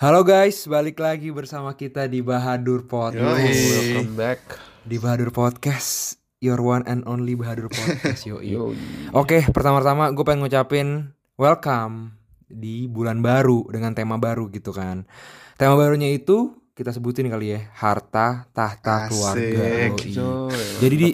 Halo guys, balik lagi bersama kita di Bahadur Podcast. Welcome back. Di Bahadur Podcast, your one and only Bahadur Podcast. Yo, Yo. Oke, pertama-tama gue pengen ngucapin welcome di bulan baru dengan tema baru gitu kan. Tema barunya itu kita sebutin kali ya, harta tahta Asik. keluarga. Coy. Jadi di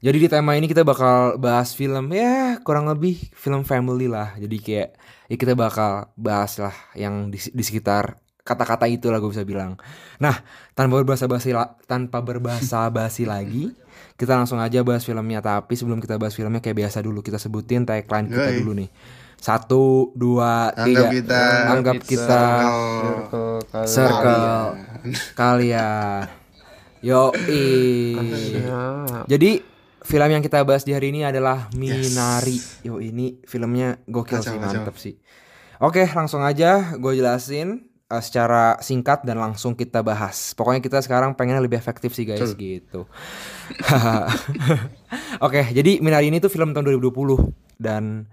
jadi di tema ini kita bakal bahas film ya kurang lebih film family lah. Jadi kayak ya kita bakal bahas lah yang di, di sekitar kata-kata itu lah gue bisa bilang. Nah tanpa berbahasa basi tanpa berbahasa basi lagi kita langsung aja bahas filmnya. Tapi sebelum kita bahas filmnya kayak biasa dulu kita sebutin tagline kita Yoi. dulu nih. Satu, dua, tiga. Anggap kita Anggap kita Circle kalian. circle kalian. Yo Ya. Jadi film yang kita bahas di hari ini adalah Minari. Yo ini filmnya gokil Kacau, sih, kacau. mantep sih. Oke, langsung aja gue jelasin uh, secara singkat dan langsung kita bahas. Pokoknya kita sekarang pengen lebih efektif sih guys gitu. Oke, jadi Minari ini tuh film tahun 2020 dan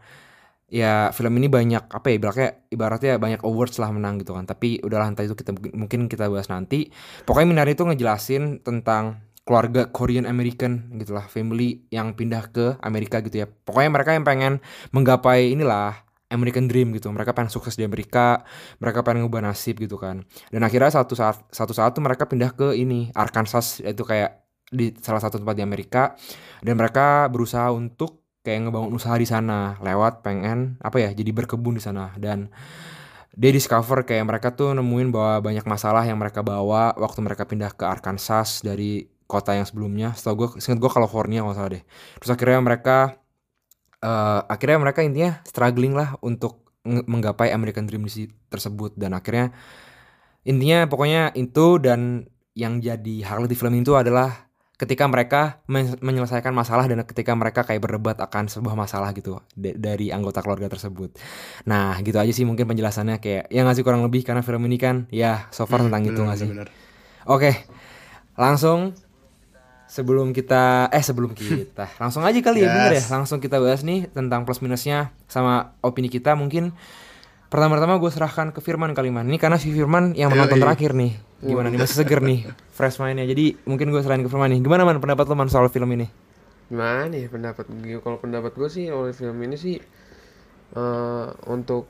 ya film ini banyak apa ya ibaratnya ibaratnya banyak awards lah menang gitu kan tapi udahlah entah itu kita mungkin kita bahas nanti pokoknya Minari itu ngejelasin tentang keluarga Korean American gitulah family yang pindah ke Amerika gitu ya. Pokoknya mereka yang pengen menggapai inilah American Dream gitu. Mereka pengen sukses di Amerika mereka pengen ngubah nasib gitu kan. Dan akhirnya satu saat satu saat tuh mereka pindah ke ini Arkansas itu kayak di salah satu tempat di Amerika. Dan mereka berusaha untuk kayak ngebangun usaha di sana lewat pengen apa ya jadi berkebun di sana. Dan dia discover kayak mereka tuh nemuin bahwa banyak masalah yang mereka bawa waktu mereka pindah ke Arkansas dari kota yang sebelumnya setahu gue seingat gue California kalau salah deh terus akhirnya mereka eh, akhirnya mereka intinya struggling lah untuk menggapai American Dream tersebut dan akhirnya intinya pokoknya itu dan yang jadi highlight di film itu adalah ketika mereka men- menyelesaikan masalah dan ketika mereka kayak berdebat akan sebuah masalah gitu da- dari anggota keluarga tersebut. Nah, gitu aja sih mungkin penjelasannya kayak ya ngasih kurang lebih karena film ini kan ya so far tentang itu nggak sih? Bener. Oke. Langsung sebelum kita eh sebelum kita. Langsung aja kali ya Yes. bener ya. Langsung kita bahas nih tentang plus minusnya sama opini kita. Mungkin pertama-tama gue serahkan ke Firman kaliman ini karena si Firman yang menonton terakhir nih. Gimana nih masih seger nih fresh mainnya. Jadi mungkin gue serahin ke Firman nih. Gimana man pendapat lo man soal film ini? Gimana nih pendapat? Gue? Kalau pendapat gue sih oleh film ini sih eh untuk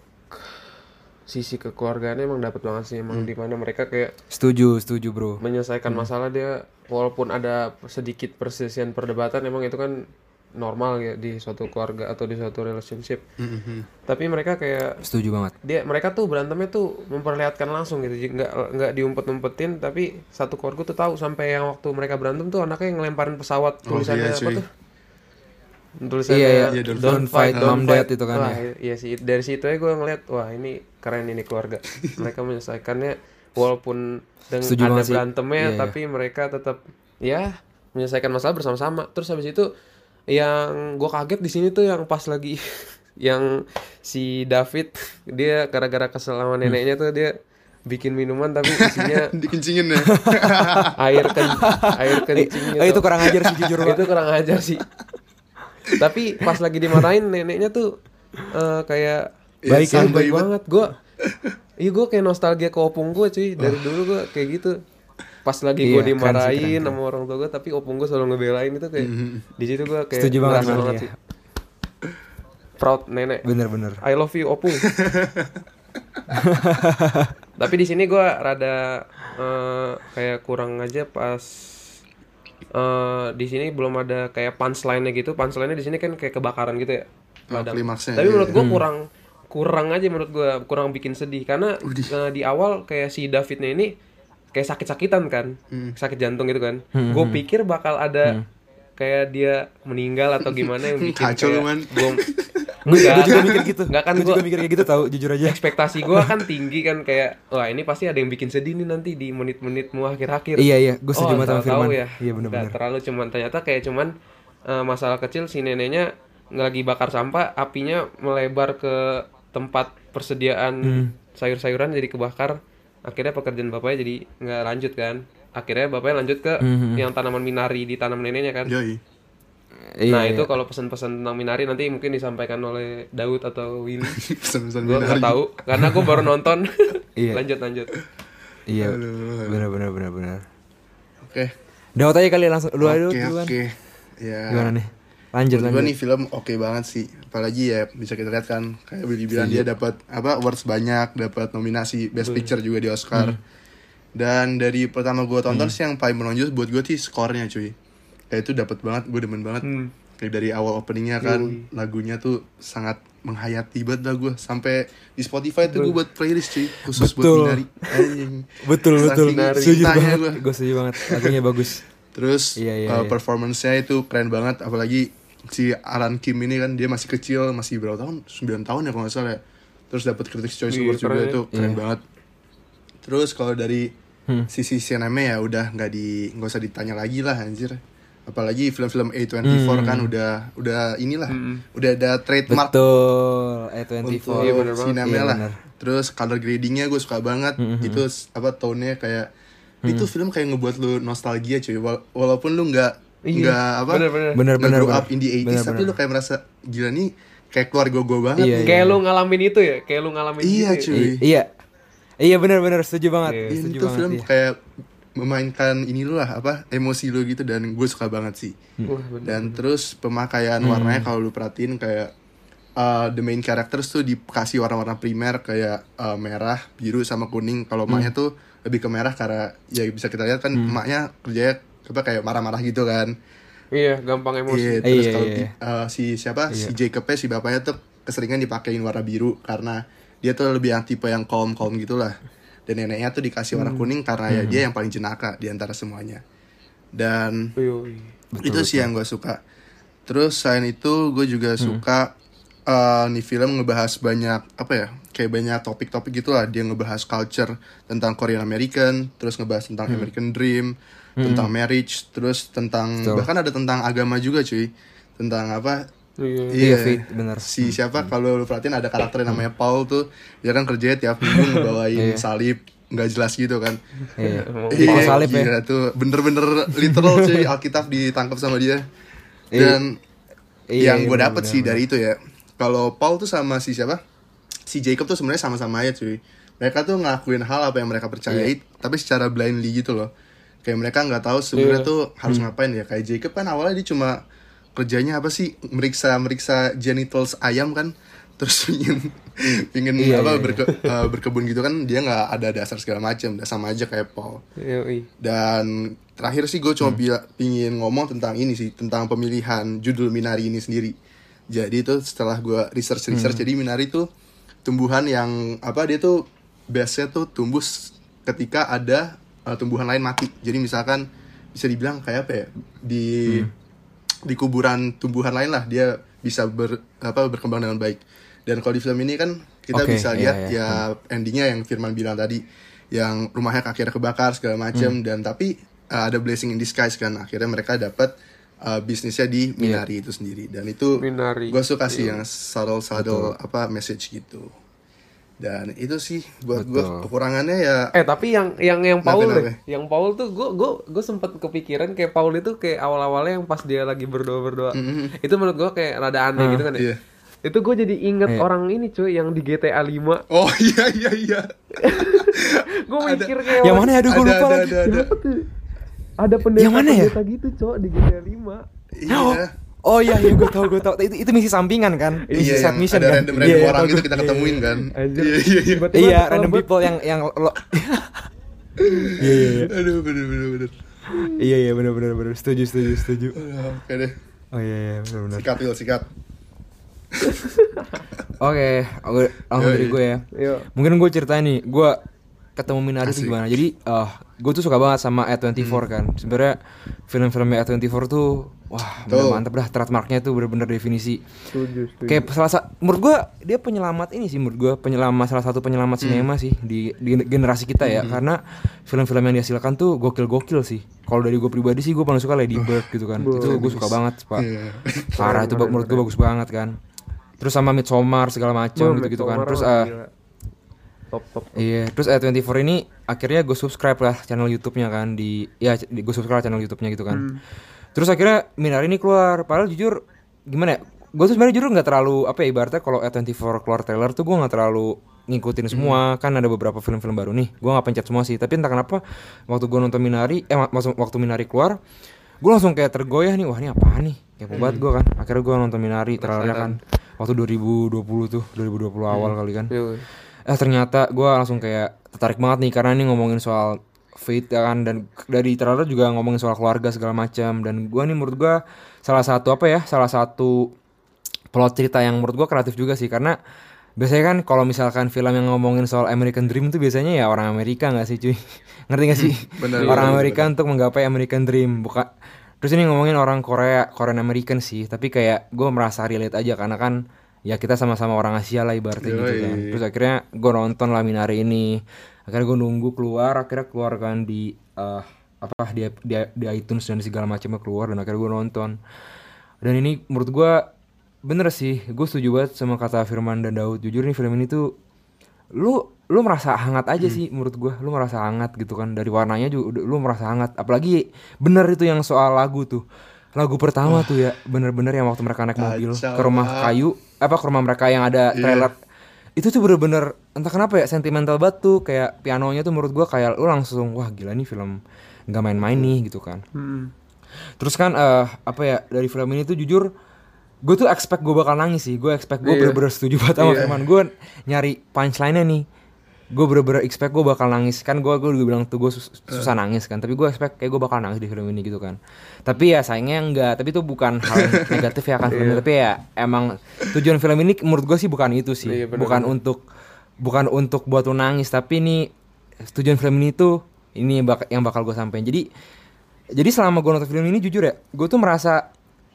sisi kekeluargaannya emang dapat banget sih emang di mana mereka kayak setuju setuju bro. menyelesaikan masalah dia walaupun ada sedikit persisian perdebatan emang itu kan normal ya di suatu keluarga atau di suatu relationship. Mhm. Tapi mereka kayak setuju banget. dia mereka tuh berantemnya tuh memperlihatkan langsung gitu nggak nggak diumpet-umpetin tapi satu keluarga tuh tahu sampai yang waktu mereka berantem tuh anaknya yang ngelemparin pesawat Oh, tulisannya iya, apa tuh tulisannya Iya, iya. Iya, Don't Don't fight, fight, Mom, Dad itu kan wah, ya. iya sih dari situ aja gue ngeliat wah ini keren ini keluarga mereka menyelesaikannya walaupun dengan Setuju ada banget sih. berantemnya Iya, iya. tapi mereka tetap ya menyelesaikan masalah bersama-sama terus habis itu yang gue kaget di sini tuh yang pas lagi yang si David dia gara-gara kesel sama Hmm. neneknya tuh dia bikin minuman tapi isinya Dikencingin ya. air ken air Eh, itu kurang ajar sih jujur itu kurang ajar sih tapi pas lagi dimarahin neneknya tuh eh, kayak Baik ya, baik santai banget. gue iya gue kayak nostalgia ke opung gue cuy. Dari dulu gue kayak gitu. Pas lagi Iya, gue keren sih, dimarahin keren, sama orang tua gue tapi opung gue selalu ngebelain itu kayak di situ gue kayak Setuju banget, banget iya. sih. Proud nenek. Bener-bener I love you opung. Tapi di sini gue rada eh, kayak kurang aja pas eh di sini belum ada kayak punchline-nya gitu punchline-nya di sini kan kayak kebakaran gitu ya Oh, Ladang. klimaksnya, tapi iya. menurut gue kurang kurang aja menurut gue kurang bikin sedih karena Udih. eh, di awal kayak si Davidnya ini kayak sakit-sakitan kan Hmm. sakit jantung gitu kan gue pikir bakal ada kayak dia meninggal atau gimana yang bikin Kacau kayak Man. gue gue juga mikir gitu Nggak kan gue juga mikir kayak gitu tau jujur aja ekspektasi gue kan tinggi kan kayak wah ini pasti ada yang bikin sedih nih nanti di menit-menit mau akhir-akhir Iya, iya. Gua setuju banget sama Firman. ya Iya, bener-bener. Nggak terlalu cuman ternyata kayak cuman eh, masalah kecil si neneknya lagi bakar sampah apinya melebar ke tempat persediaan Hmm. sayur-sayuran jadi kebakar akhirnya pekerjaan bapaknya jadi nggak lanjut kan akhirnya bapaknya lanjut ke Hmm, yang tanaman minari ditanam neneknya kan Yoi. Iya, nah iya. itu kalau pesan-pesan tentang minari nanti mungkin disampaikan oleh Daud atau Willy Pesan-pesan gue nggak tahu karena gue baru nonton Iya. Lanjut lanjut. Iya. Benar benar benar benar. Oke. Daud aja kali langsung lu aja Oke, duluan. oke. Ya. Gimana nih? Lanjut Menurut gue lanjut. nih film oke banget sih. Apalagi ya bisa kita lihat kan kayak Willy bilang dia dapat apa awards banyak, dapat nominasi Best Picture juga di Oscar. Dan dari pertama gue tonton sih yang paling menonjol buat gue sih skornya cuy. Kayak itu dapat banget, gue demen banget. Hmm. Kayak dari awal openingnya kan lagunya tuh sangat menghayati banget lah gue sampai di Spotify tuh gue buat playlist cuy khusus Betul. buat Minari. Betul betul. Setuju cintanya banget. Gue setuju banget. Lagunya bagus. Terus Iya, iya, uh, iya. performance-nya itu keren banget apalagi si Alan Kim ini kan dia masih kecil, masih berapa tahun? 9 tahun ya kalau nggak salah ya. Terus dapat Critics Choice Award juga ya. itu keren Iya. banget. Terus kalau dari Hmm. sisi sinema ya udah nggak di nggak usah ditanya lagi lah anjir. Apalagi film-film A24 kan udah udah inilah udah ada trademark Hmm. Betul. E24. untuk Iya, bener sinema Iya, lah. bener. Terus color gradingnya gue suka banget. Itu s- apa tone-nya kayak itu film kayak ngebuat lu nostalgia cuy. Wala- walaupun lu nggak Iya, nggak apa bener-bener. Bener nggak bener. grow bener. up in the 80s Bener, tapi bener. lu kayak merasa gila nih kayak keluarga gue banget Iya, nih. Kayak lu ngalamin itu ya, kayak lu ngalamin Iya, gitu cuy. ya. Iya. Iya benar-benar setuju banget. Iya. Ini Setuju tuh banget. film iya. kayak memainkan ini lu lah apa emosi lu gitu dan gue suka banget sih. Bener. Dan terus pemakaian Hmm. warnanya kalau lu perhatiin kayak uh, the main characters tuh dikasih warna-warna primer kayak uh, merah, biru sama kuning. Kalau Hmm. emaknya tuh lebih ke merah karena ya bisa kita lihat kan emaknya kerjanya apa kayak marah-marah gitu kan. Iya, gampang emosi. Iya, terus Iya, kalau iya. di- uh, si siapa si Jacobnya si bapaknya tuh keseringan dipakein warna biru karena dia tuh lebih yang tipe yang calm calm gitulah. Dan neneknya tuh dikasih warna kuning karena ya dia yang paling jenaka di antara semuanya. Dan Yoi. itu sih yang gue suka. Terus selain itu gue juga suka uh, nih film ngebahas banyak apa ya kayak banyak topik-topik gitu lah. Dia ngebahas culture tentang Korean American terus ngebahas tentang American Dream tentang marriage terus tentang Betul. bahkan ada tentang agama juga cuy. Tentang apa Iya. Iya, Fit, bener. si siapa kalau lu perhatiin ada karakter yang namanya Paul tuh dia kan kerjanya tiap minggu ngebawain salib nggak jelas gitu kan Iya. Iya, Paul salib ya. tuh bener-bener literal cuy Alkitab ditangkap sama dia Iya. dan Iya, yang iya, gue dapet bener, sih dari itu ya kalau Paul tuh sama si siapa si Jacob tuh sebenarnya sama-sama aja cuy mereka tuh ngelakuin hal apa yang mereka percayai Iya. tapi secara blindly gitu loh kayak mereka nggak tahu sebenarnya Iya. tuh harus Hmm. ngapain ya kayak Jacob kan awalnya dia cuma kerjanya apa sih meriksa meriksa genitals ayam kan terus pingin pingin Iya, apa iya, berke- eh, berkebun gitu kan dia nggak ada dasar segala macam udah sama aja kayak Paul Yoi. dan terakhir sih gue cuma Hmm. bila- pingin ngomong tentang ini sih tentang pemilihan judul Minari ini sendiri. Jadi itu setelah gue research research Hmm. jadi Minari tuh tumbuhan yang apa dia tuh base-nya tuh tumbuh ketika ada uh, tumbuhan lain mati. Jadi misalkan bisa dibilang kayak apa ya di Hmm. Di kuburan tumbuhan lain lah dia bisa ber apa berkembang dengan baik. Dan kalau di film ini kan kita Oke, bisa iya, lihat iya. ya endingnya yang Firman bilang tadi yang rumahnya akhirnya kebakar segala macam Hmm. dan tapi uh, ada blessing in disguise kan akhirnya mereka dapat uh, bisnisnya di Iya. Minari itu sendiri dan itu Minari. gue suka sih yang subtle subtle apa message gitu dan itu sih buat gue kekurangannya ya Eh tapi yang yang yang Paul kenapa? deh, yang Paul tuh gue gue gue sempat kepikiran kayak Paul itu kayak awal-awalnya yang pas dia lagi berdoa berdoa, itu menurut gue kayak rada aneh gitu kan ya. iya. Itu gue jadi inget Iya. orang ini cuy yang di GTA 5 oh iya iya iya Gue mikir kayak Yang mana ya? Aduh, gue ada lupa ada lagi. ada ada Siapa tuh? Ada pendeta Yang mana ya? pendeta gitu cowok di GTA 5 iya Oh iya iya gue tau gue tau itu itu misi sampingan kan? Misi iya. side yang mission ada kan? random random Iya, orang gitu gue. kita ketemuin kan? Iya iya iya. Iya random people yang yang lo iya iya iya. Aduh bener bener bener. Iya iya benar benar benar setuju setuju setuju. Oke deh. Oh iya iya benar benar sikat Will sikat. Oke gue langsung dari gue ya. Yo. mungkin gue ceritain nih gue ketemu Minari tuh Asik. gimana? Jadi eh gue tuh suka banget sama A24 kan. Sebenarnya film-filmnya A24 tuh wah bener Tuh. mantep dah. Trademarknya tuh bener-bener definisi. Setuju, setuju. kayak salah satu menurut gue dia penyelamat ini sih menurut gue penyelamat salah satu penyelamat sinema sih di, di generasi kita ya. Karena film-film yang dihasilkan tuh gokil-gokil sih. Kalau dari gue pribadi sih gue paling suka Lady Bird gitu kan. Itu gue suka banget pak. Iya. parah itu menurut gue bagus banget kan. Terus sama Midsommar segala macam Wah, gitu gitu kan terus ah gila. Top top Iya, terus A24 ini akhirnya gue subscribe lah channel YouTube-nya kan di ya gue subscribe channel YouTube-nya gitu kan. Terus akhirnya Minari ini keluar. Padahal jujur gimana ya? gue tuh sebenarnya jujur nggak terlalu apa ya ibaratnya kalau A24 keluar trailer tuh gue nggak terlalu ngikutin semua. Kan ada beberapa film-film baru nih gue nggak pencet semua sih. Tapi entah kenapa waktu gue nonton Minari eh mak- maksud waktu Minari keluar gue langsung kayak tergoyah nih wah ini apa nih? Kayak banget gue kan. Akhirnya gue nonton Minari trailernya kan waktu 2020 tuh 2020 awal kali kan. Iya. Eh ternyata gue langsung kayak tertarik banget nih karena ini ngomongin soal fate ya kan dan dari trailer juga ngomongin soal keluarga segala macam. Dan gue nih menurut gue salah satu apa ya salah satu plot cerita yang menurut gue kreatif juga sih. Karena biasanya kan kalau misalkan film yang ngomongin soal American Dream itu biasanya ya orang Amerika nggak sih cuy? Ngerti gak sih? Bener, orang bener, Amerika untuk menggapai American Dream bukan terus ini ngomongin orang Korea Korean American sih. Tapi kayak gue merasa relate aja karena kan ya kita sama-sama orang Asia lah ibaratnya gitu kan. Yoi. terus akhirnya gue nonton lah Minari ini. Akhirnya gue nunggu keluar akhirnya keluar kan di eh, apa di, di, di iTunes dan segala macamnya keluar dan akhirnya gue nonton. Dan ini menurut gue bener sih gue setuju banget sama kata Firman dan Daud. Jujur nih film ini tuh lu lu merasa hangat aja sih menurut gue lu merasa hangat gitu kan. Dari warnanya juga lu merasa hangat. Apalagi bener itu yang soal lagu tuh lagu pertama tuh ya bener-bener yang waktu mereka naik mobil Kacau. ke rumah banget. kayu apa ke rumah mereka yang ada trailer. Itu tuh bener-bener entah kenapa ya sentimental banget tuh kayak pianonya tuh menurut gua kayak lu langsung wah gila nih film nggak main-main nih gitu kan. Hmm. terus kan eh apa ya dari film ini tuh jujur gue tuh expect gue bakal nangis sih. Gue expect gue Iya. bener-bener setuju banget sama Firman gue nyari punchline-nya nih gue bener-bener expect gue bakal nangis. Kan gue gue juga bilang tuh gue susah nangis kan. Tapi gue expect kayak gue bakal nangis di film ini gitu kan. Tapi ya sayangnya enggak. Tapi itu bukan hal negatif ya kan. Film ini. tapi ya emang tujuan film ini menurut gue sih bukan itu sih. Iya, bener, bukan untuk bukan untuk buat lu nangis. Tapi ini tujuan film ini tuh ini yang bakal gue sampein. Jadi jadi selama gue nonton film ini jujur ya gue tuh merasa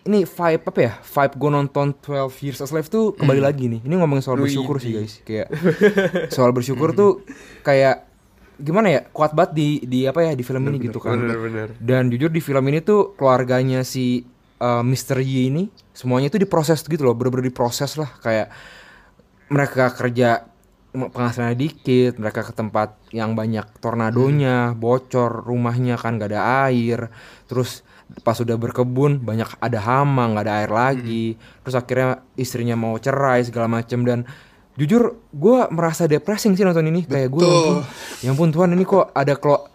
ini vibe apa ya? Vibe gue nonton 12 Years a Slave tuh kembali lagi nih. Ini ngomongin soal bersyukur sih guys. Kayak soal bersyukur tuh kayak gimana ya? Kuat banget di di apa ya? Di film ini gitu kan. Bener-bener. dan jujur di film ini tuh keluarganya si uh, Mr. Y ini semuanya tuh diproses gitu loh. Bener-bener diproses lah. Kayak mereka kerja penghasilannya dikit mereka ke tempat yang banyak tornadonya bocor rumahnya kan gak ada air. Terus pas sudah berkebun banyak ada hama nggak ada air lagi. Terus akhirnya istrinya mau cerai segala macem. Dan jujur gue merasa depressing sih nonton ini. Kayak gue Betul. ya ampun Tuhan ini kok ada kelo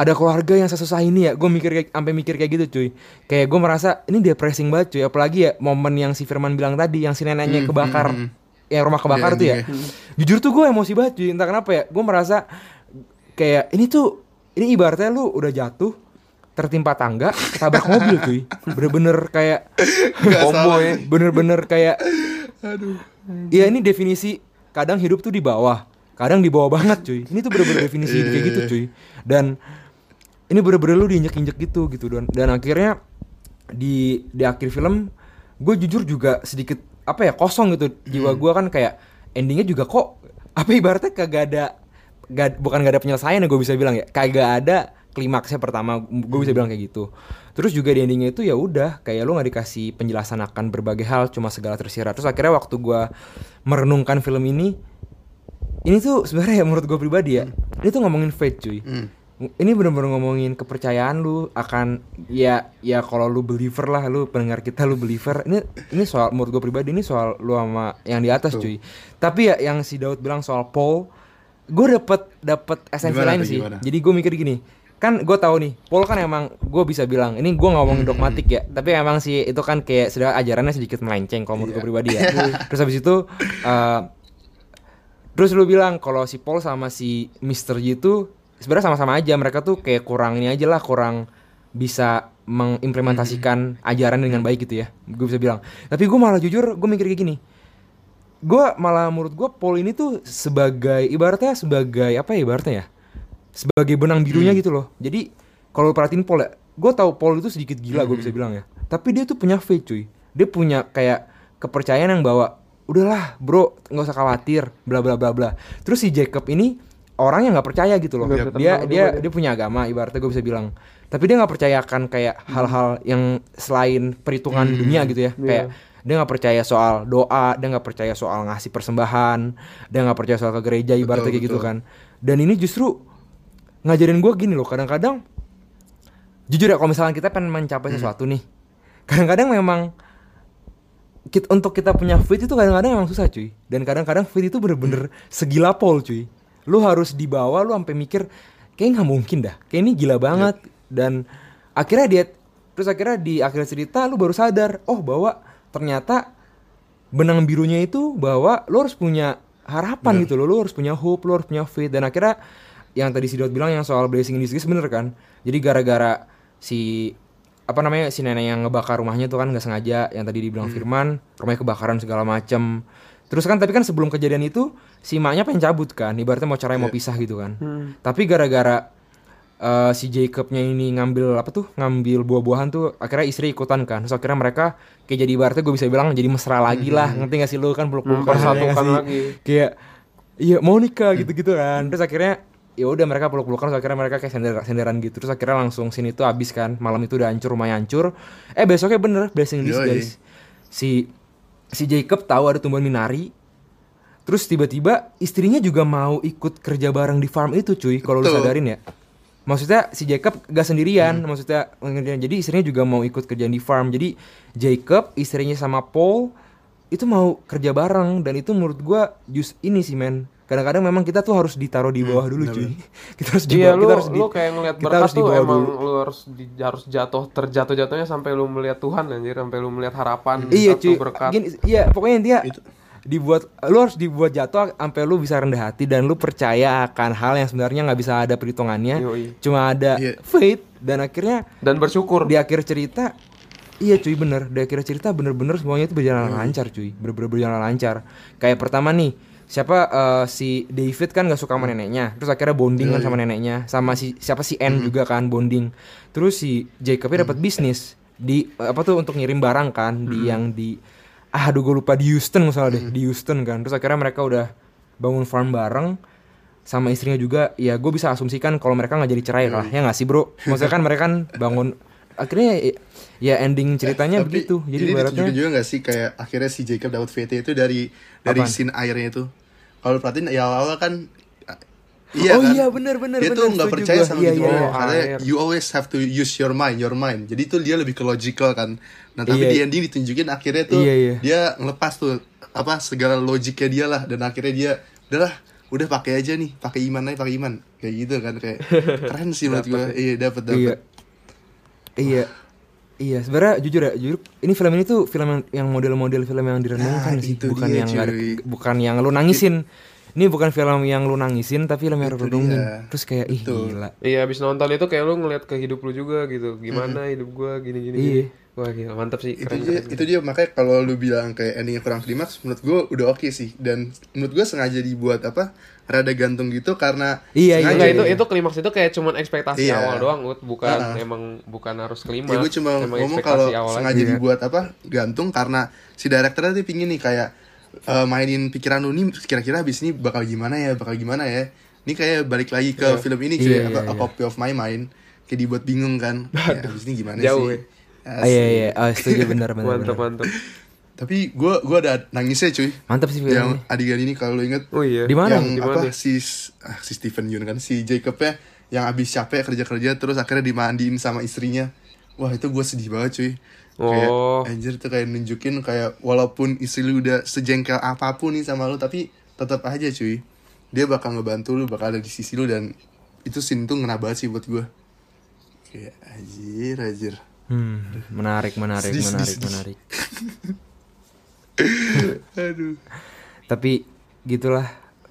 ada keluarga yang sesusah ini ya? Gue mikir kayak sampai mikir kayak gitu cuy. Kayak gue merasa ini depressing banget cuy. Apalagi ya momen yang si Firman bilang tadi yang si neneknya kebakar yang rumah kebakar Iya, tuh ya endingnya. jujur tuh gue emosi banget cuy entah kenapa ya gue merasa kayak ini tuh ini ibaratnya lu udah jatuh tertimpa tangga ketabrak mobil cuy bener-bener kayak Combo salah. ya. bener-bener kayak Iya ini definisi kadang hidup tuh di bawah, kadang di bawah banget cuy. Ini tuh bener-bener definisi hidup kayak gitu cuy. Dan ini bener-bener lu diinjek-injek gitu gitu dan dan akhirnya di di akhir film gue jujur juga sedikit apa ya kosong gitu. Jiwa gue kan kayak endingnya juga kok apa ibaratnya kagak ada gak, bukan gak ada penyelesaian ya gue bisa bilang ya. Kagak ada klimaksnya pertama gue bisa bilang kayak gitu. Terus juga di endingnya itu ya udah kayak lu nggak dikasih penjelasan akan berbagai hal cuma segala tersirat. Terus akhirnya waktu gue merenungkan film ini ini tuh sebenarnya ya menurut gue pribadi ya ini tuh ngomongin fate cuy. Hmm. Ini bener-bener ngomongin kepercayaan lu akan ya ya kalau lu believer lah lu pendengar kita lu believer. Ini ini soal menurut gue pribadi ini soal lu sama yang di atas cuy. Tapi ya yang si Daud bilang soal Paul gue dapet dapet esensi Gimana lain tuh, sih. gimana? jadi gue mikir gini kan gue tahu nih Paul kan emang gue bisa bilang ini gue ngomongin dogmatik ya tapi emang sih itu kan kayak sudah ajarannya sedikit melenceng kalau menurut gue pribadi ya. Terus habis itu eh, Terus lu bilang kalau si Paul sama si Mr. Y itu sebenarnya sama-sama aja mereka tuh kayak kurang ini aja lah kurang bisa mengimplementasikan ajaran dengan baik gitu ya gue bisa bilang. Tapi gue malah jujur gue mikir kayak gini. Gue malah menurut gue Paul ini tuh sebagai ibaratnya sebagai apa ya ibaratnya ya? Sebagai benang birunya gitu loh. Jadi kalau perhatiin Paul ya gue tahu Paul itu sedikit gila gue bisa bilang ya. Tapi dia tuh punya faith cuy. Dia punya kayak kepercayaan yang bawa udahlah bro nggak usah khawatir bla bla bla bla. Terus si Jacob ini orang yang nggak percaya gitu loh. Nggak dia dia juga dia. punya agama ibaratnya gue bisa bilang. Tapi dia nggak percayakan kayak hal-hal yang selain perhitungan dunia gitu ya. Kayak dia nggak percaya soal doa dia nggak percaya soal ngasih persembahan dia nggak percaya soal ke gereja ibaratnya Betul, kayak gitu betul. kan. Dan ini justru ngajarin gue gini loh kadang-kadang jujur ya kalau misalkan kita pengen mencapai sesuatu nih kadang-kadang memang kita, untuk kita punya fit itu kadang-kadang emang susah cuy. Dan kadang-kadang fit itu bener-bener segila pol cuy lu harus dibawa lu sampai mikir kayak nggak mungkin dah. Kayak ini gila banget. Dan akhirnya dia terus akhirnya di akhir cerita lu baru sadar oh bahwa ternyata benang birunya itu bahwa lu harus punya harapan gitu loh. Lu harus punya hope lu harus punya faith. Dan akhirnya yang tadi si Dot bilang yang soal blessing in disguise bener kan? Jadi gara-gara si apa namanya si nenek yang ngebakar rumahnya tuh kan nggak sengaja yang tadi dibilang Firman rumahnya kebakaran segala macem terus kan tapi kan sebelum kejadian itu si maknya pengen cabut kan. Ibaratnya mau cerai mau pisah gitu kan. Tapi gara-gara eh, si Jacobnya ini ngambil apa tuh ngambil buah-buahan tuh akhirnya istri ikutan kan. Terus akhirnya mereka kayak jadi ibaratnya gue bisa bilang jadi mesra lagi lah. Ngerti gak sih lu? Kan peluk-pelukan Mempersatukan ya nggak sih? lagi. kayak iya mau nikah gitu-gitu kan. Terus akhirnya ya udah mereka peluk-pelukan terus akhirnya mereka kayak sender senderan gitu. Terus akhirnya langsung sini tuh habis kan. Malam itu udah hancur rumahnya hancur. Eh besoknya bener blessing this guys. Si si Jacob tahu ada tumbuhan minari. Terus tiba-tiba istrinya juga mau ikut kerja bareng di farm itu cuy kalau lu sadarin ya. Maksudnya si Jacob gak sendirian maksudnya ngerjain- jadi istrinya juga mau ikut kerjaan di farm. Jadi Jacob istrinya sama Paul itu mau kerja bareng dan itu menurut gua just ini sih men kadang-kadang memang kita tuh harus ditaruh di bawah dulu cuy kita harus di Iya bawah lu kita harus di lu kayak ngeliat kita berkat harus emang dulu. lu harus di, harus jatuh terjatuh jatuhnya sampai lu melihat Tuhan anjir sampai lu melihat harapan iya satu cuy berkat. Gini, iya pokoknya intinya dibuat lu harus dibuat jatuh sampai lu bisa rendah hati dan lu percaya akan hal yang sebenarnya nggak bisa ada perhitungannya Yoi. cuma ada Iya. faith dan akhirnya Dan bersyukur. di akhir cerita iya cuy bener. Di akhir cerita bener-bener semuanya itu berjalan lancar cuy. Bener-bener berjalan lancar. Kayak pertama nih siapa eh, si David kan gak suka sama neneknya. Terus akhirnya bonding kan sama neneknya. Sama si siapa si Anne juga kan bonding. Terus si Jacobnya dapat bisnis di apa tuh untuk ngirim barang kan di yang di ah aduh gue lupa di Houston misalnya deh di Houston kan. Terus akhirnya mereka udah bangun farm bareng sama istrinya juga. Ya gue bisa asumsikan kalau mereka nggak jadi cerai lah. Ya nggak sih bro? Maksudnya kan mereka kan bangun akhirnya ya, ending ceritanya Tapi, begitu jadi ini ibaratnya juga gak sih kayak akhirnya si Jacob dapat VT itu dari dari Apaan? scene airnya itu. Kalau perhatiin ya awal kan Iya Oh kan? iya, bener, bener, Dia bener, tuh nggak percaya sama Iya, gitu. iya, iya. Katanya Air. you always have to use your mind, your mind. Jadi tuh dia lebih ke logical kan. Nah tapi Iya. di ending ditunjukin akhirnya tuh Iya, iya. dia ngelepas tuh apa segala logiknya dia lah dan akhirnya dia udahlah udah pakai aja nih pakai iman aja pakai iman kayak gitu kan kayak keren sih menurut gue iya dapat dapat iya iya. Iya sebenarnya jujur ya jujur ini film ini tuh film yang, yang model-model film yang direnungkan Nah, sih itu bukan dia, yang nggak ada- bukan yang lu nangisin. Ini bukan film yang lu nangisin tapi film yang lu renungin. Terus kayak ih Betul. gila. Iya abis nonton itu kayak lu ngeliat ke hidup lu juga gitu. Gimana hidup gua gini-gini Iya. gini. Wah gila mantap sih itu keren, dia keren. itu dia makanya kalau lu bilang kayak endingnya kurang klimaks menurut gue udah oke sih dan menurut gue sengaja dibuat apa rada gantung gitu karena Iya, iya, iya, itu iya. itu klimaks itu kayak cuman ekspektasi Iya. awal doang Ut. bukan Ah. emang bukan harus klimaks. ya gue cuma Emang ngomong kalau aja. sengaja Iya. dibuat apa gantung karena si directornya tuh pingin nih kayak eh, mainin pikiran lu nih kira-kira abis ini bakal gimana ya bakal gimana ya ini kayak balik lagi ke film ini cuy Iya, apa iya, A iya. Copy of My Mind kayak dibuat bingung kan ya, abis ini gimana Jauh, sih ya. Ah, iya iya. Oh, setuju. Benar benar Mantap mantap. tapi gue gue ada nangisnya cuy. Mantap sih yang ini adegan ini kalau lu inget Oh iya. Di mana? yang Di apa? mana? si ah, si Stephen Yeun kan? Si Jacobnya yang abis capek kerja kerja terus akhirnya dimandiin sama istrinya. Wah itu gue sedih banget cuy. Kayak Oh. anjir tuh kayak nunjukin kayak walaupun istri lu udah sejengkel apa pun nih sama lu tapi tetap aja cuy. Dia bakal ngebantu lu bakal ada di sisi lu dan itu scene tuh ngena banget sih buat gue kayak anjir anjir hmm, menarik menarik Sedih, menarik sedih. menarik aduh tapi gitulah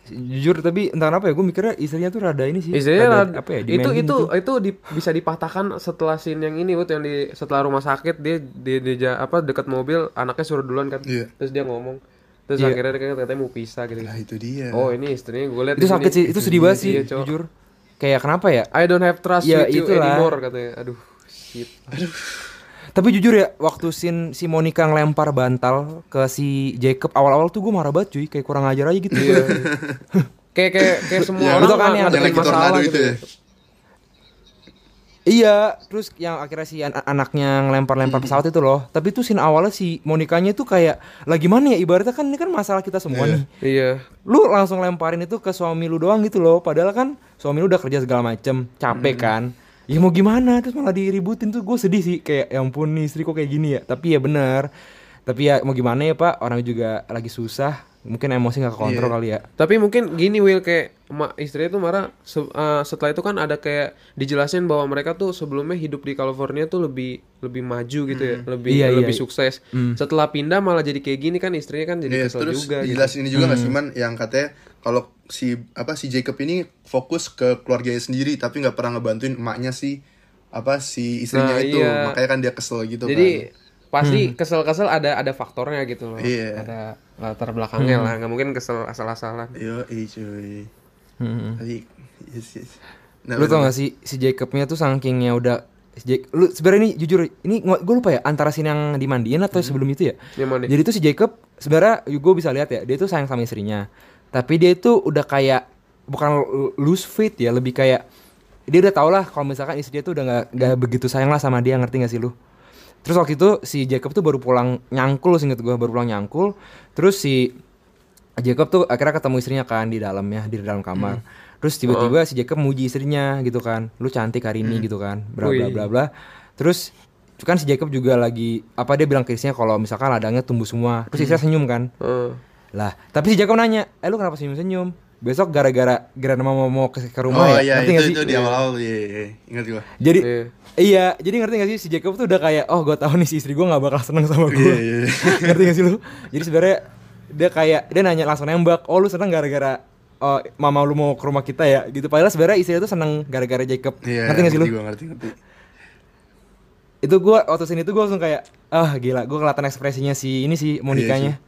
jujur tapi entah kenapa ya gue mikirnya istrinya tuh rada ini sih Istrinya rada, rada- apa ya itu itu gitu. itu di- bisa dipatahkan setelah scene yang ini Ut, yang di setelah rumah sakit dia dia, dia apa dekat mobil anaknya suruh duluan kan Iya. terus dia ngomong terus Iya. akhirnya dia katanya mau pisah gitu nah itu dia oh ini istrinya gue lihat itu di sakit sih itu sedih banget sih Iya, Cok. jujur kayak kenapa ya I don't have trust Ya, with you itulah. anymore katanya aduh shit Tapi jujur ya, waktu scene si Monica ngelempar bantal ke si Jacob awal-awal tuh gue marah banget cuy, kayak kurang ajar aja gitu. kayak kayak kayak semua Ya, orang itu kan yang lagi masalah gitu itu ya iya, terus yang akhirnya si an- anaknya ngelempar-lempar pesawat itu loh. Tapi tuh scene awalnya si Monikanya tuh kayak lagi mana ya ibaratnya kan ini kan masalah kita semua Iya. nih. iya Lu langsung lemparin itu ke suami lu doang gitu loh. Padahal kan suami lu udah kerja segala macem, capek kan. Ya mau gimana? Terus malah diributin. Tuh gue sedih sih. Kayak ya ampun nih istri kok kayak gini ya. Tapi ya benar. Tapi ya mau gimana ya Pak, orang juga lagi susah, mungkin emosi nggak kekontrol Iya. kali ya. Tapi mungkin gini Will kayak emak istrinya tuh marah se- eh, setelah itu kan ada kayak dijelasin bahwa mereka tuh sebelumnya hidup di California tuh lebih lebih maju gitu ya, lebih Iya, iya, lebih iya. sukses. Setelah pindah malah jadi kayak gini kan istrinya kan jadi Iya, kesel terus juga gitu. dijelasin ini juga nggak sih man yang katanya kalau si apa si Jacob ini fokus ke keluarganya sendiri tapi nggak pernah ngebantuin emaknya si apa si istrinya Nah, itu iya. makanya kan dia kesel gitu Jadi kan. Pasti kesel-kesel ada ada faktornya gitu loh. Iya. Ada latar belakangnya lah, nggak mungkin kesel asal-asalan. Yo, cuy. Hmm. Tadi yes yes. Nah, lu tau gak sih si Jacobnya tuh sakingnya udah si Jac- lu sebenarnya ini jujur ini gue lupa ya antara scene yang dimandiin atau sebelum itu ya mana? jadi tuh si Jacob sebenarnya gue bisa lihat ya dia tuh sayang sama istrinya tapi dia itu udah kayak bukan l- lose faith ya lebih kayak dia udah tau lah kalau misalkan istri dia tuh udah nggak nggak begitu sayang lah sama dia ngerti gak sih lu terus waktu itu si Jacob tuh baru pulang nyangkul singkat gue baru pulang nyangkul terus si Jacob tuh akhirnya ketemu istrinya kan di dalamnya di dalam kamar. Terus tiba-tiba si Jacob muji istrinya gitu kan. Lu cantik hari ini gitu kan. Bla bla bla bla. Terus kan si Jacob juga lagi apa dia bilang ke istrinya kalau misalkan ladangnya tumbuh semua. Terus istrinya senyum kan. Heeh. Lah, tapi si Jacob nanya, "Eh lu kenapa senyum-senyum?" Besok gara-gara gara mau mau ke, ke rumah Oh ya. iya ngerti itu gak sih? itu di awal-awal iya, iya, ingat gua. Jadi Iya. Iya, jadi ngerti gak sih si Jacob tuh udah kayak oh gue tahu nih si istri gue nggak bakal seneng sama gue. Iya, iya. ngerti gak sih lu? Jadi sebenarnya dia kayak dia nanya langsung nembak, oh lu seneng gara-gara oh, mama lu mau ke rumah kita ya gitu. Padahal sebenarnya istrinya tuh seneng gara-gara Jacob. Iya, ngerti gak sih lu? ngerti gua, ngerti ngerti. Itu gue waktu sini tuh gue langsung kayak ah gila, gue kelihatan ekspresinya si ini si Monikanya.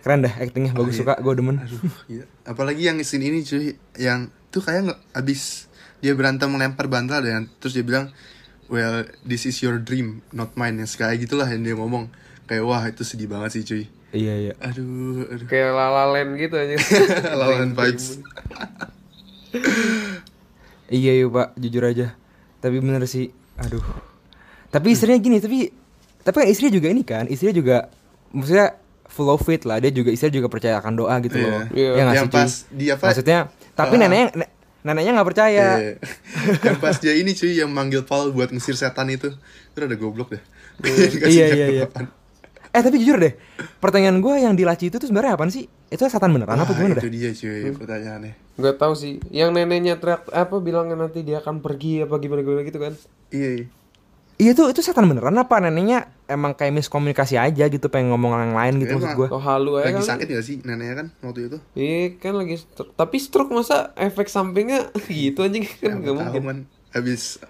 Keren dah actingnya bagus suka, gue demen. Aduh, iya. Apalagi yang scene ini cuy, yang tuh kayak nggak abis dia berantem melempar bantal dan terus dia bilang, well this is your dream, not mine. Yang kayak gitulah yang dia ngomong. Kayak wah itu sedih banget sih cuy. Iya iya. Aduh, aduh. Kayak lalalen gitu aja. Lawan vibes. Iya iya pak, jujur aja. Tapi bener sih, aduh. Tapi istrinya gini, tapi tapi kan istrinya juga ini kan, istrinya juga maksudnya full of faith lah. Dia juga istrinya juga percaya akan doa gitu loh. Iya. Ya Yang cuy? pas dia apa? Maksudnya, tapi Ah. neneknya ne- neneknya nggak percaya. Iya. yang pas dia ini cuy yang manggil Paul buat ngusir setan itu, itu ada goblok deh. Dikasih Iya iya iya. Eh tapi jujur deh, pertanyaan gue yang di laci itu tuh sebenarnya apaan sih? Itu setan beneran apa Wah, gimana itu dah? dia cuy pertanyaannya. Gak tahu sih. Yang neneknya teriak apa bilangnya nanti dia akan pergi apa gimana gimana gitu kan. Iya. iya. Iya tuh itu setan beneran apa neneknya emang kayak miskomunikasi aja gitu pengen ngomong yang lain gitu maksud Emang. gue. Oh halu aja Lagi kali. sakit gak sih neneknya kan waktu itu? Iya kan lagi stroke. Tapi stroke masa efek sampingnya gitu anjing kan Ya, gak mungkin. man. Habis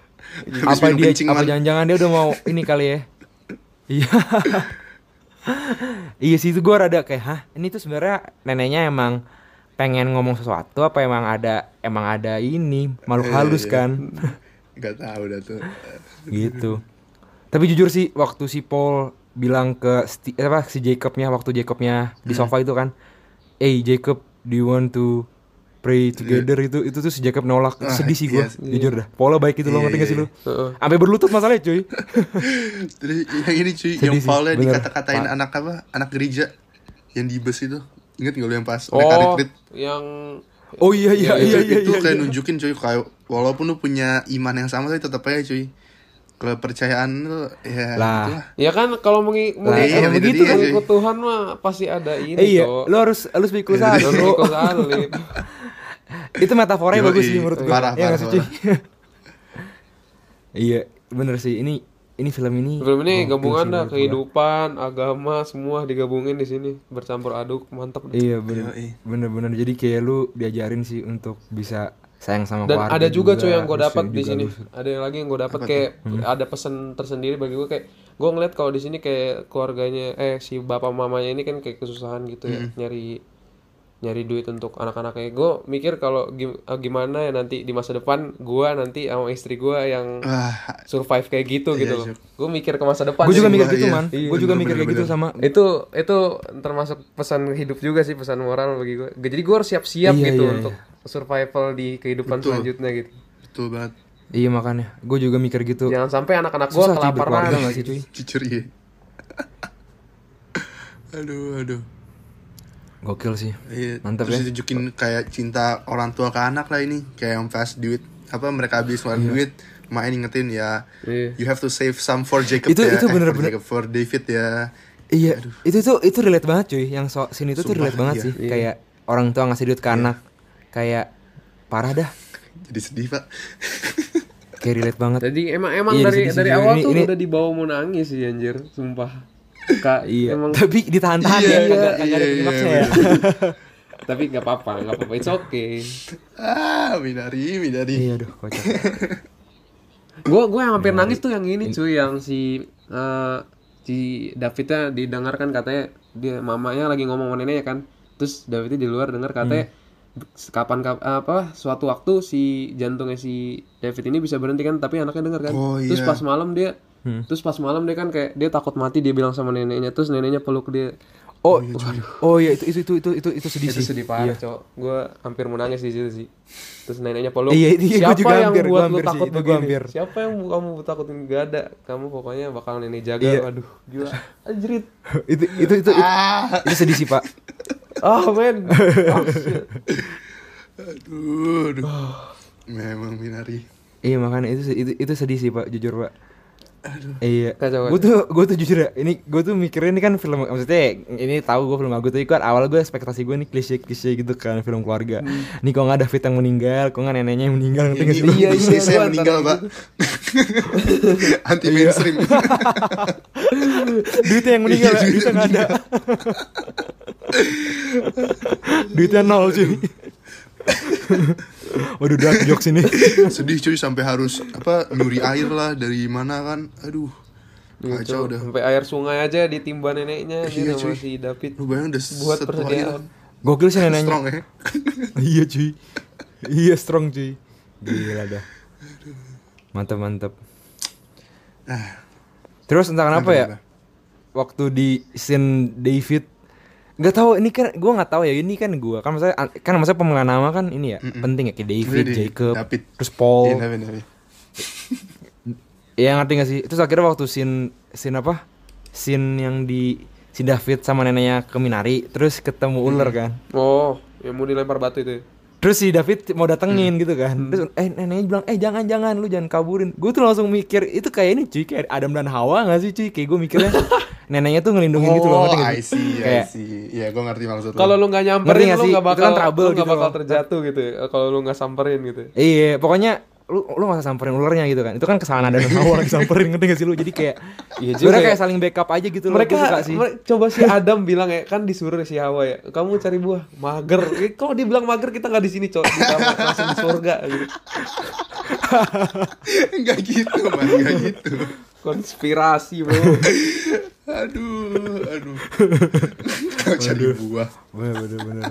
habis apa dia kencing, apa jangan-jangan dia udah mau ini kali ya iya iya sih itu gue rada kayak hah ini tuh sebenarnya neneknya emang pengen ngomong sesuatu apa emang ada emang ada ini makhluk Iya, halus iya. kan Gak tahu dah tuh. gitu tapi jujur sih waktu si Paul bilang ke Sti- eh, apa si Jacobnya waktu Jacobnya di sofa itu kan hey Jacob do you want to pray together itu itu tuh si Jacob nolak Ah, sedih sih gue yes. jujur dah Paul baik itu lo Iya, ngerti gak sih lu Heeh. sampai berlutut masalahnya cuy Terus yang ini cuy, Sedih yang Paulnya dikata-katain anak apa? Anak gereja yang di bus itu. Ingat gak lu yang pas mereka Oh, retreat? yang Oh iya iya itu, iya iya. itu iya, kayak iya. nunjukin cuy kayak walaupun lu punya iman yang sama tapi tetap aja cuy kepercayaan lu ya Lah. gitulah. Ya kan kalau mengi mengi- iya, itu begitu dia, kan cuy. ikut Tuhan mah pasti ada ini Eh, iya, kok. lu harus harus pikul Iya, bro. ikut salib. Itu metaforanya Yoi, bagus sih menurut gue. parah, Iya nggak parah, cuy? Iya, bener sih. Ini ini film ini. Film ini gabungan dah menurut gua. kehidupan, agama semua digabungin di sini bercampur aduk mantap. deh. Iya bener, bener bener. Jadi kayak lu diajarin sih untuk bisa sayang sama Dan keluarga ada juga cuy yang gue dapat di juga sini. Ada yang lagi yang gue dapat Apa kayak ada pesan tersendiri bagi gue kayak gue ngeliat kalau di sini kayak keluarganya eh si bapak mamanya ini kan kayak kesusahan gitu ya nyari nyari duit untuk anak-anaknya. Gue mikir kalau gim- eh, gimana ya nanti di masa depan gue nanti sama istri gue yang Wah, survive kayak gitu Iya, gitu loh. iya. Gue mikir ke masa depan. Gue juga mikir gitu iya. man. Iya, Gue juga bener, mikir kayak bener, gitu sama. itu itu termasuk pesan hidup juga sih pesan moral bagi gue jadi gue harus siap-siap Iya, gitu iya, untuk survival di kehidupan Betul. selanjutnya gitu betul banget Iya makanya. Gue juga mikir gitu. jangan sampai anak-anak gue cuy kelaparan cuy? jujur iya aduh aduh Gokil sih. Iya, Mantap terus ya. ditunjukin kayak cinta orang tua ke anak lah ini kayak yang pas duit apa mereka habis ngeluarin duit main ingetin ya Iya. you have to save some for Jacob Itu- ya itu Eh, for Jacob, for David ya Iya, itu tuh itu relate banget cuy. Yang so, sini itu tuh relate banget iya. sih. Kayak orang tua ngasih duit ke anak. Kayak parah dah. Jadi sedih pak. Kayak relate banget. Jadi emang emang Iya, dari di sini dari juga awal ini- tuh ini- udah dibawa mau nangis sih anjir, sumpah. Kak, Iya. emang Tapi ditahan-tahan Iya, ya, kagak iya, kagak ada iya, klimaksnya iya, ya. tapi nggak apa-apa, nggak apa-apa, it's okay. Ah, Minari, Minari. Iya, aduh, kocak. Gue gue yang hampir nangis tuh yang ini cuy, yang si eh, si Davidnya didengarkan katanya dia mamanya lagi ngomong sama neneknya kan, terus Davidnya di luar dengar katanya kapan kap- apa suatu waktu si jantungnya si David ini bisa berhenti kan tapi anaknya dengar kan Oh, terus iya. pas malam dia terus pas malam dia kan kayak dia takut mati dia bilang sama neneknya. Terus neneknya peluk dia. Oh, oh iya itu itu itu itu itu, itu sedih itu sih. sedih parah cowok. Gue hampir mau nangis di situ sih. Terus neneknya peluk. Iya, iya, siapa juga yang hampir, gua buat lu hampir sih, takut gua begini? hampir. siapa yang kamu takut gak ada. Kamu pokoknya bakal nenek jaga Iya. aduh gila. Anjrit. Itu itu itu itu, Ah, itu sedih sih, Pak. ah men. Shit. aduh, aduh. Memang Minari. Iya, makanya itu itu itu sedih sih, Pak, jujur, Pak. Iya. Kacau, Gue tuh gue tuh jujur ya, ini gue tuh mikirin ini kan film maksudnya ini tahu gue film aku tuh kan awal gue ekspektasi gue nih klise klise gitu kan film keluarga. Nih kok nggak David yang meninggal, kok nggak neneknya yang meninggal ngerti nggak sih? Ini Iya, iya, saya gua meninggal antara pak. Anti mainstream. duitnya yang meninggal ya, duitnya nggak ada. duitnya nol cuy. Waduh dark jokes ini. Sedih cuy sampai harus apa nyuri air lah dari mana kan. Aduh. Iya, Kacau udah. sampai air sungai aja ditimba neneknya Iya, cuy. si David Lu bayangin udah buat persediaan Gokil sih neneknya. strong ya. iya cuy. Iya strong cuy. Gila dah. Mantap mantap. Ah, Terus entah kenapa ya? Waktu di scene David nggak tahu ini kan gue nggak tahu ya ini kan gue kan maksudnya kan maksudnya pemilihan nama kan ini ya penting ya kayak David, Jacob, David. terus Paul. Iya, David, David. Iya ngerti gak sih? Terus akhirnya waktu scene scene apa? Scene yang di si David sama neneknya ke Minari, terus ketemu ular kan. oh yang mau dilempar batu itu ya? Terus si David mau datengin gitu kan. Terus eh neneknya bilang, "Eh jangan jangan lu jangan kaburin." Gue tuh langsung mikir itu kayak ini cuy, kayak Adam dan Hawa gak sih cuy? Kayak gue mikirnya neneknya tuh ngelindungin gitu loh, Oh, ngerti gak I sih? see, I Kayak see. Iya, gue ngerti maksud lu. kalau lu nggak Ngerti nyamperin nggak lu sih? nggak Itu bakal kan trouble lu gitu bakal loh. terjatuh gitu ya, kalau lu nggak samperin gitu Iya, pokoknya lu lu gak usah samperin ularnya gitu kan. Itu kan kesalahan dan Hawa lagi samperin ngerti gak sih lu? Jadi kayak Iya juga sebenarnya ya. kayak saling backup aja gitu loh. mereka Gua suka sih. mere- coba si Adam bilang ya kan disuruh si Hawa ya kamu cari buah mager Eh, kalau dia bilang mager kita nggak di sini cowok kita langsung di surga gitu Enggak gitu, man. Enggak gitu. konspirasi bro Aduh, aduh. Cari buah. Bener bener bener.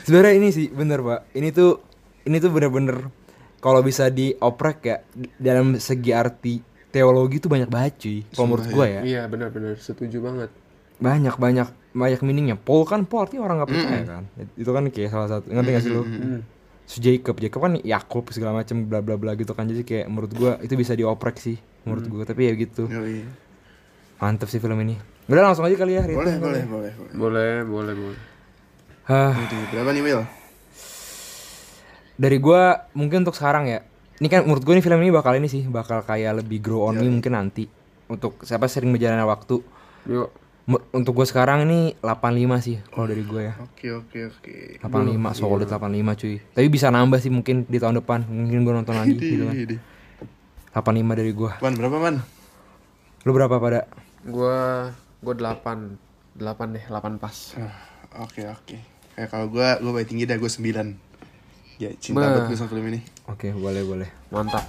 Sebenarnya ini sih bener pak. Ini tuh ini tuh bener-bener kalau bisa dioprek ya dalam segi arti teologi tuh banyak banget cuy. Kalau menurut gue ya iya benar-benar setuju banget banyak banyak banyak meaningnya. Paul kan Paul artinya orang nggak percaya kan. Itu kan kayak salah satu ngerti gak sih lu? So, Jacob Jacob kan Yakub segala macam bla bla bla gitu kan jadi kayak menurut gue itu bisa dioprek sih menurut gue tapi ya gitu mantep sih film ini udah langsung aja kali ya rating Boleh, boleh, boleh, boleh. boleh boleh boleh Hah. Jadi, berapa nih, Will? Dari gua mungkin untuk sekarang ya ini kan menurut gue nih film ini bakal ini sih bakal kayak lebih grow on me mungkin nanti. Untuk siapa sering berjalannya waktu. Yuk Mu- untuk gue sekarang ini 85 sih kalau dari gue ya. Oke, oke, oke. 85 solid 85 cuy. Tapi bisa nambah sih mungkin di tahun depan mungkin gue nonton lagi gitu kan. Di, di. 85 dari gua. Man, berapa, Man? lu berapa pada? Gua gua delapan delapan deh delapan pas. Ah, Oke, oke. Kayak kalau gue, gue paling tinggi dah, gue 9. Ya, cinta banget gue sama film ini. oke boleh boleh. Mantap.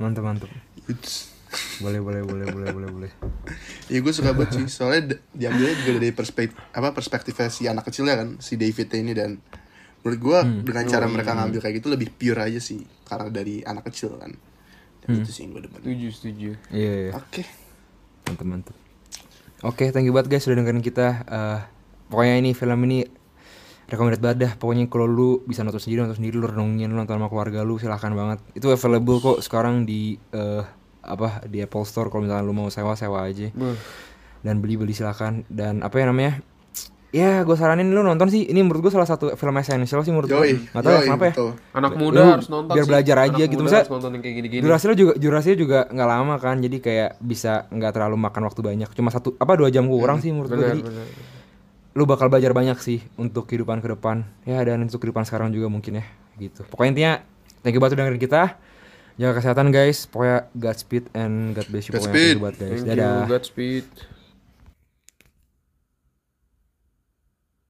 Mantep mantep Yuts. boleh boleh boleh boleh boleh boleh. Ya gue suka banget sih, soalnya diambilnya juga dari perspektif apa perspektifnya si anak kecilnya kan, si David ini dan menurut gue dengan cara mereka ngambil kayak gitu lebih pure aja sih karena dari anak kecil kan. Dan itu sih yang gue demen. setuju setuju. Iya iya. Oke. mantep mantep oke thank you banget guys sudah dengerin kita. Eh, pokoknya ini film ini recommended banget dah pokoknya kalau lu bisa nonton sendiri nonton sendiri lu renungin lu nonton sama keluarga lu silahkan banget. Itu available kok sekarang di eh, apa di Apple Store kalau misalnya lu mau sewa sewa aja. Beuh. dan beli beli silahkan dan apa ya namanya ya gue saranin lu nonton sih ini menurut gue salah satu film essential sih menurut gue nggak tahu ya kenapa ya. betul. anak Lu muda harus nonton biar sih. belajar Anak aja gitu. muda Maksudnya harus nonton yang kayak gini-gini. durasinya juga durasinya juga nggak lama kan jadi kayak bisa nggak terlalu makan waktu banyak. Cuma satu apa dua jam kurang sih menurut gue jadi lu bakal belajar banyak sih untuk kehidupan ke depan. Ya dan untuk kehidupan sekarang juga mungkin ya gitu. Pokoknya intinya thank you banget udah dengerin kita. Jaga kesehatan guys. Pokoknya Godspeed and God bless you. Pokoknya thank you banget guys. Thank you. Dadah. Godspeed